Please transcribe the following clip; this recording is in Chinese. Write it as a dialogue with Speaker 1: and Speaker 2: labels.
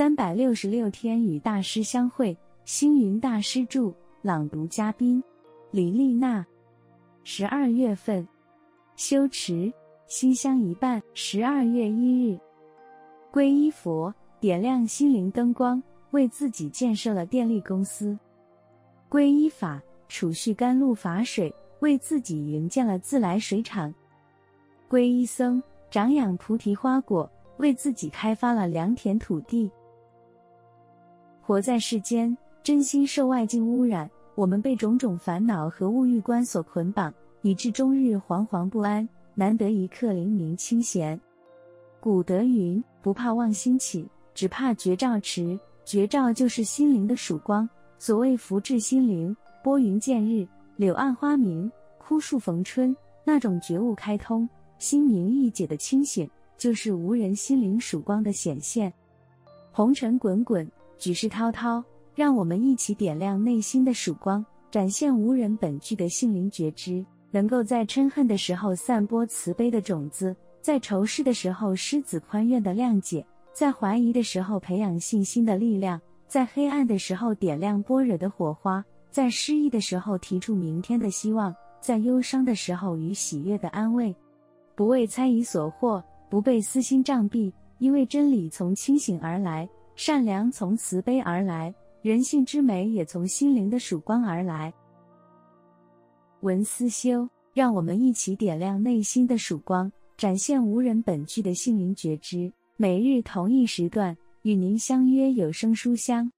Speaker 1: 三百六十六天与大师相会，星云大师著，朗读嘉宾。李丽娜。十二月份，修持心香一半。十二月一日，皈依佛，点亮心灵灯光，为自己建设了电力公司；皈依法，储蓄甘露法水，为自己营建了自来水厂；皈依僧，长养菩提花果，为自己开发了良田土地。活在世间，真心受外境污染。我们被种种烦恼和物欲观所捆绑，以致终日惶惶不安，难得一刻灵明清闲。古德云：“不怕妄心起，只怕觉照迟。”觉照就是心灵的曙光。所谓“福至心灵，拨云见日，柳暗花明，枯树逢春”，那种觉悟开通、心明意解的清醒，就是无人心灵曙光的显现。红尘滚滚，举世滔滔。让我们一起点亮内心的曙光，展现无人本具的性灵觉知，能够在嗔恨的时候散播慈悲的种子，在仇视的时候施子宽愿的谅解，在怀疑的时候培养信心的力量，在黑暗的时候点亮般若的火花，在失意的时候提出明天的希望，在忧伤的时候与喜悦的安慰，不为猜疑所惑，不被私心障蔽，因为真理从清醒而来，善良从慈悲而来。人性之美也从心灵的曙光而来。文思修，让我们一起点亮内心的曙光，展现无人本具的性灵觉知。每日同一时段与您相约有声书香。